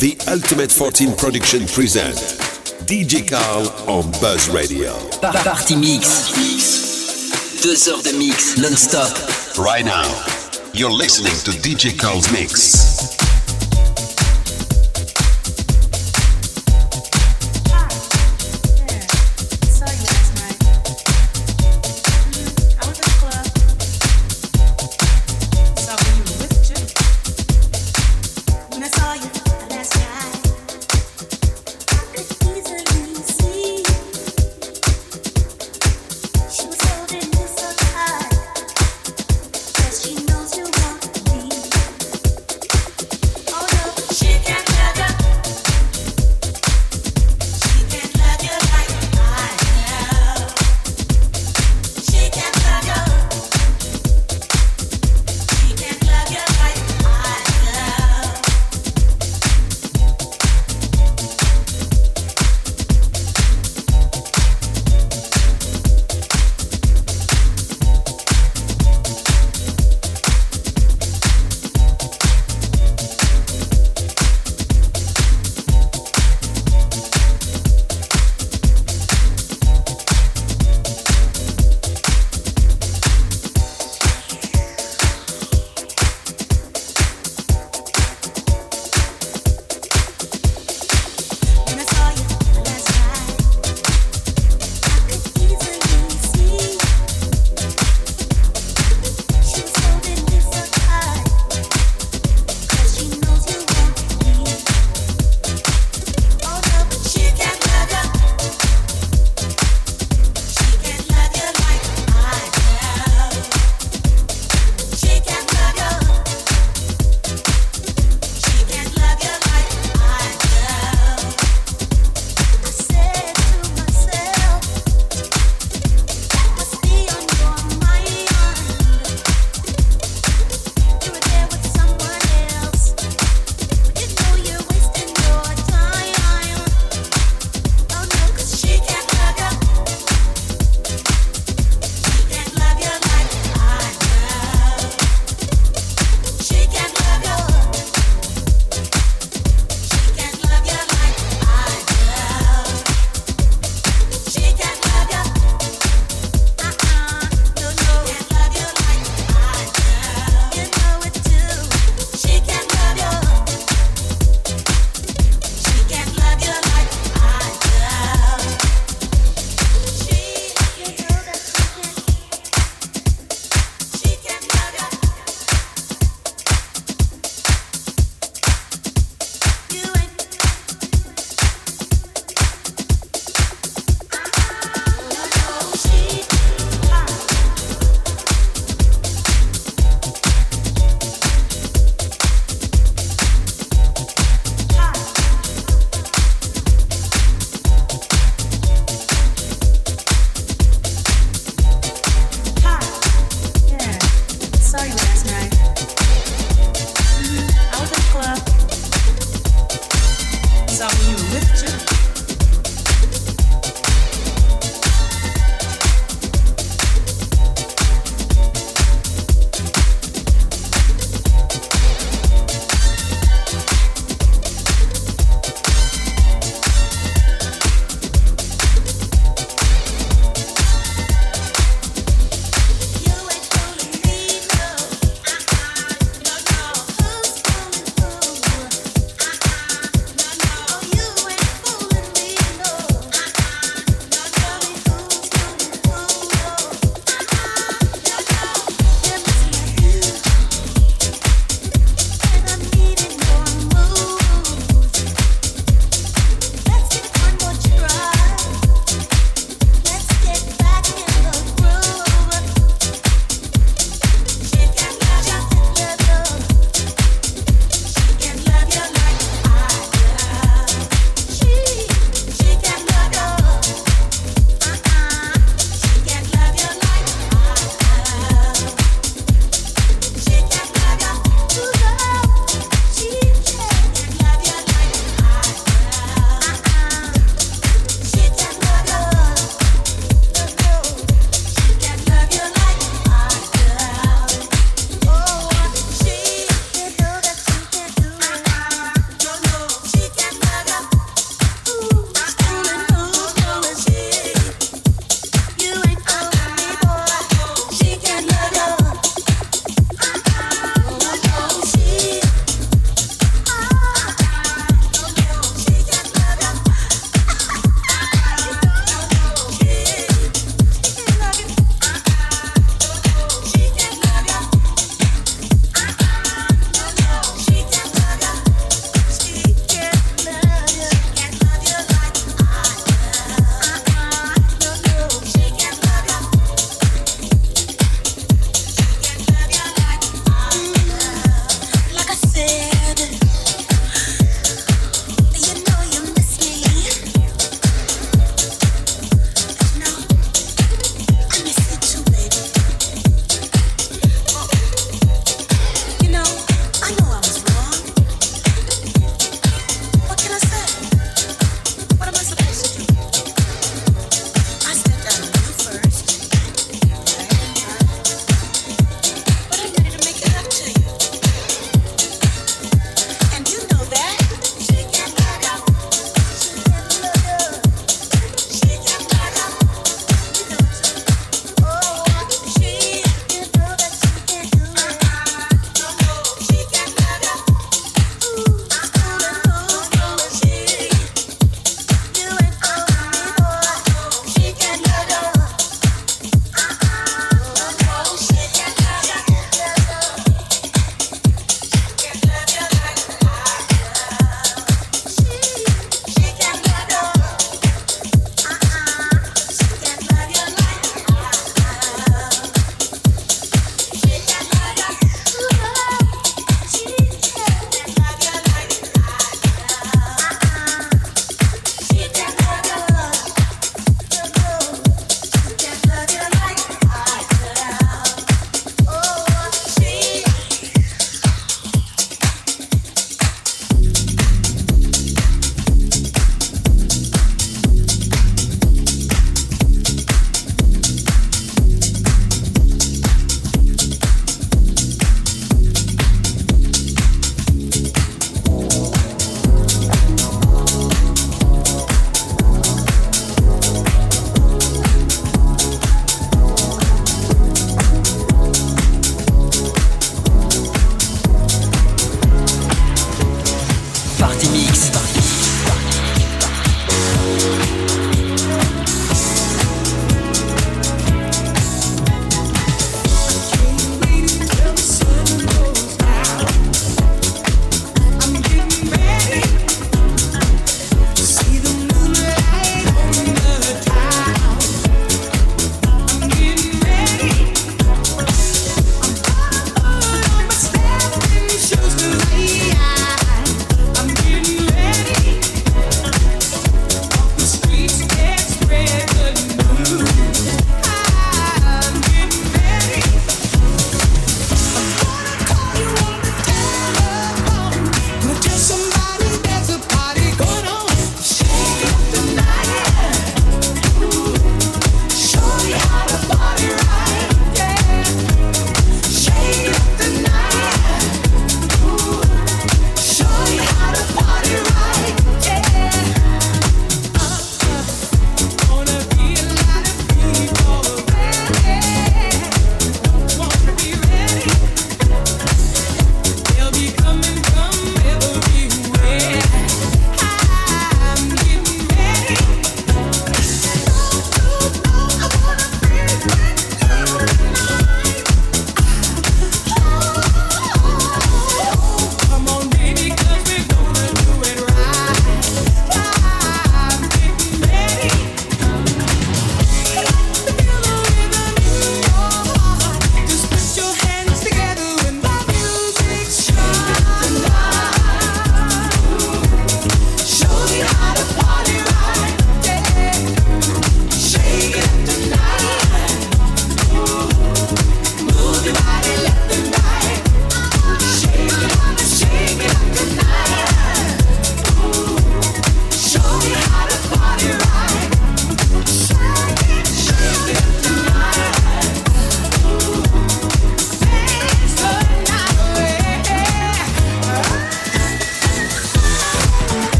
The Ultimate 14 Production present DJ Carl on Buzz Radio. Party Mix. Deux heures de mix non-stop. Right now, you're listening to DJ Carl's Mix.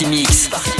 Party Mix.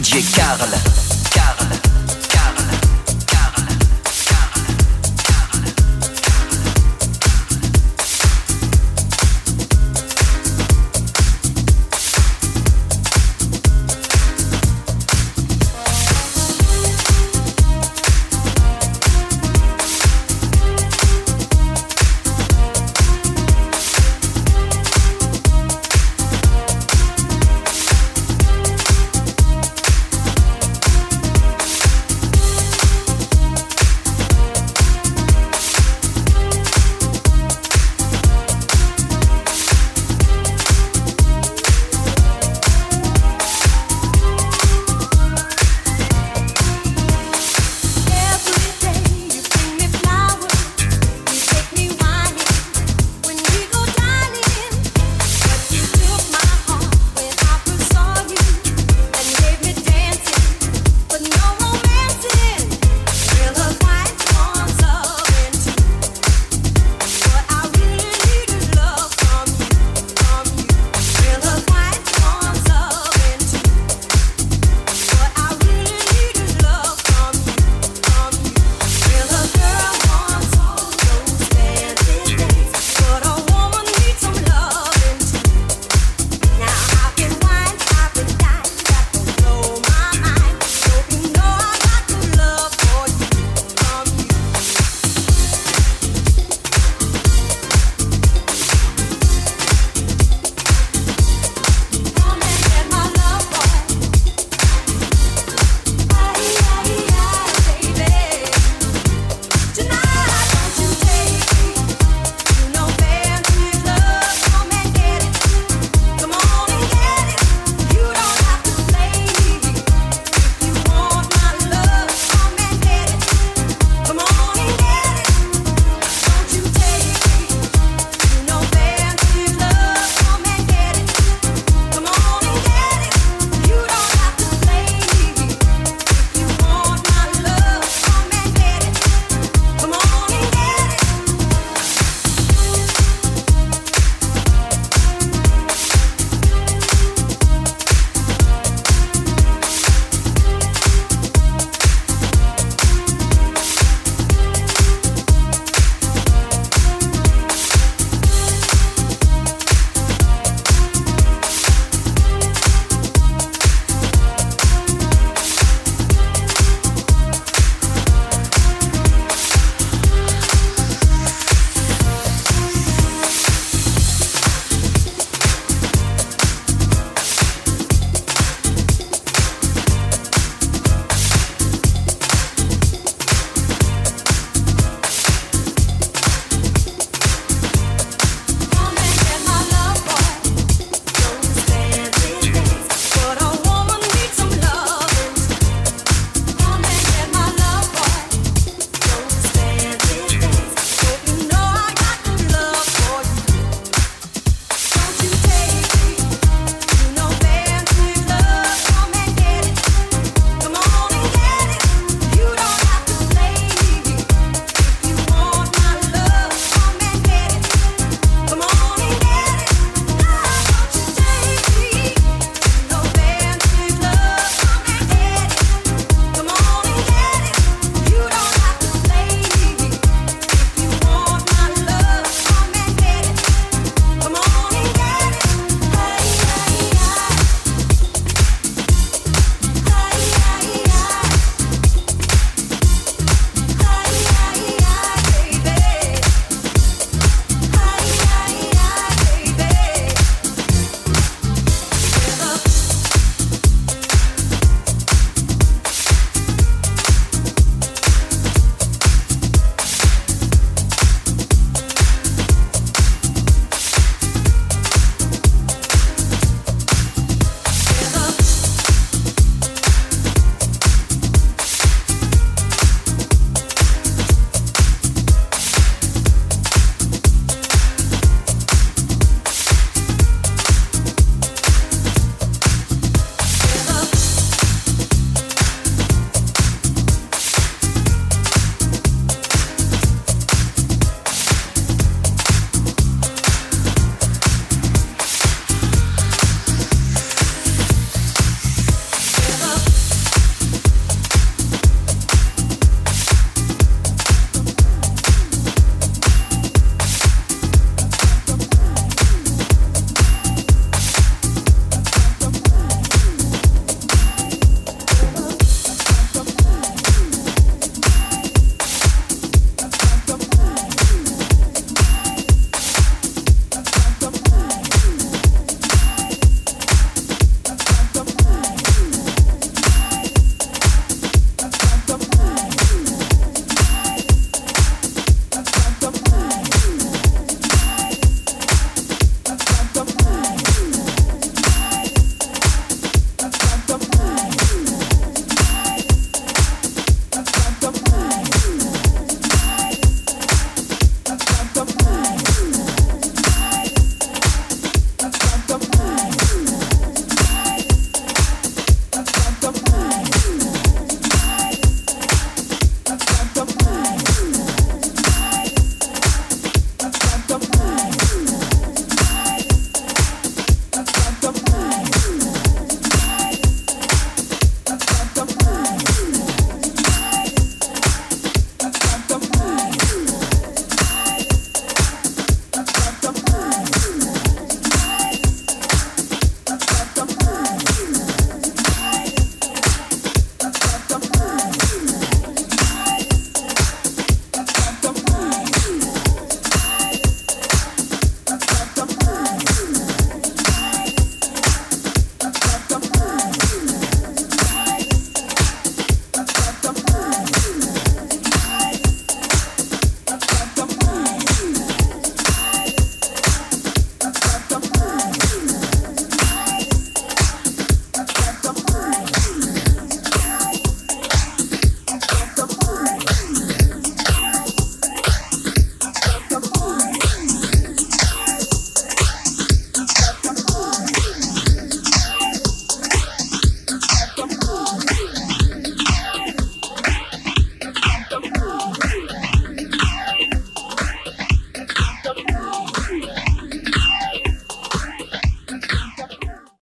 DJ Carl.